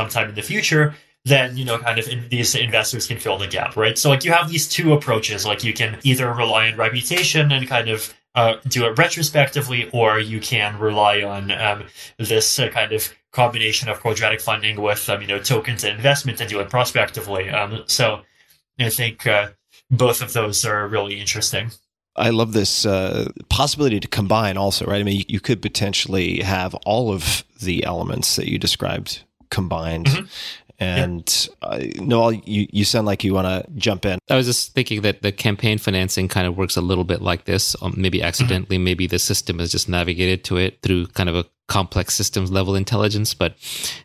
sometime in the future, then you know kind of in, these investors can fill the gap right? So like you have these two approaches. Like you can either rely on reputation and kind of uh, do it retrospectively or you can rely on um, this uh, kind of combination of quadratic funding with um, you know tokens and investment and do it prospectively. Um, so i think uh, both of those are really interesting. I love this uh, possibility to combine also, right? I mean, you, you, could potentially have all of the elements that you described combined. Mm-hmm. And yeah. uh, Noel, you, you sound like you want to jump in. I was just thinking that the campaign financing kind of works a little bit like this. Um, maybe mm-hmm. accidentally, mm-hmm. maybe the system has just navigated to it through kind of a complex systems level intelligence. But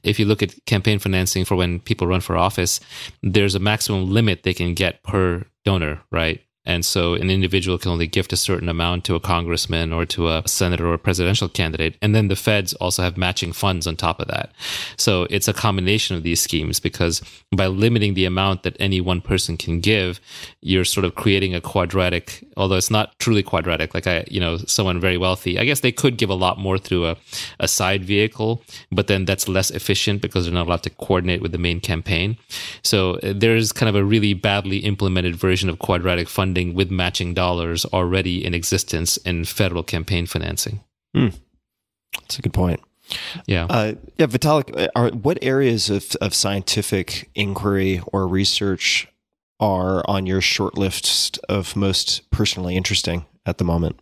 if you look at campaign financing for when people run for office, there's a maximum limit they can get per donor, right? And so an individual can only gift a certain amount to a congressman or to a senator or a presidential candidate. And then the feds also have matching funds on top of that. So it's a combination of these schemes because by limiting the amount that any one person can give, you're sort of creating a quadratic, although it's not truly quadratic, like I, you know, someone very wealthy, I guess they could give a lot more through a, a side vehicle, but then that's less efficient because they're not allowed to coordinate with the main campaign. So uh, there's kind of a really badly implemented version of quadratic funding funding with matching dollars already in existence in federal campaign financing. Hmm. That's a good point. Yeah. Uh, yeah, Vitalik, uh, are, what areas of, of scientific inquiry or research are on your short list of most personally interesting at the moment?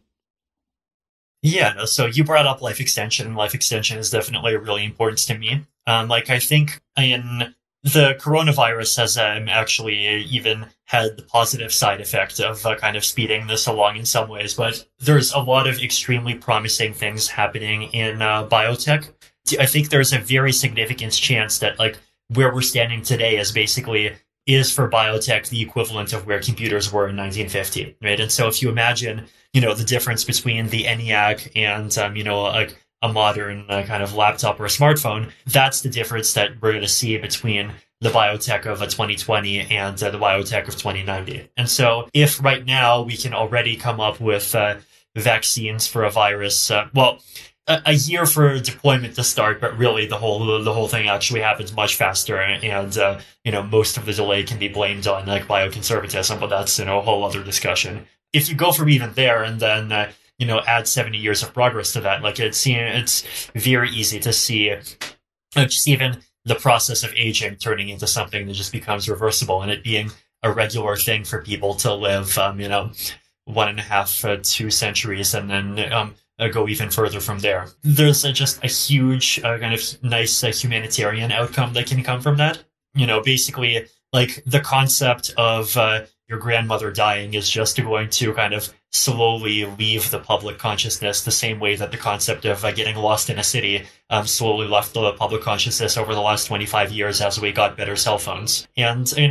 Yeah, so you brought up life extension. Life extension is definitely really important to me. Um, like, I think in the coronavirus has um, actually even had the positive side effect of uh, kind of speeding this along in some ways, but there's a lot of extremely promising things happening in uh, biotech. I think there's a very significant chance that like where we're standing today is basically is for biotech the equivalent of where computers were in 1950, right? And so if you imagine, you know, the difference between the ENIAC and, um, you know, like a modern uh, kind of laptop or a smartphone, that's the difference that we're going to see between the biotech of a 2020 and uh, the biotech of 2090. And so, if right now we can already come up with uh, vaccines for a virus, uh, well, a, a, year for deployment to start, but really the whole the whole thing actually happens much faster, and uh, you know most of the delay can be blamed on like bioconservatism, but that's you know a whole other discussion. If you go from even there and then uh, you know add 70 years of progress to that. Like it's you know, it's very easy to see just even the process of aging turning into something that just becomes reversible and it being a regular thing for people to live um, you know one and a half uh, two centuries and then um, uh, go even further from there. There's just a huge uh, kind of nice uh, humanitarian outcome that can come from that. You know basically like the concept of uh, your grandmother dying is just going to kind of slowly leave the public consciousness the same way that the concept of uh, getting lost in a city um, slowly left the public consciousness over the last 25 years as we got better cell phones. And, and I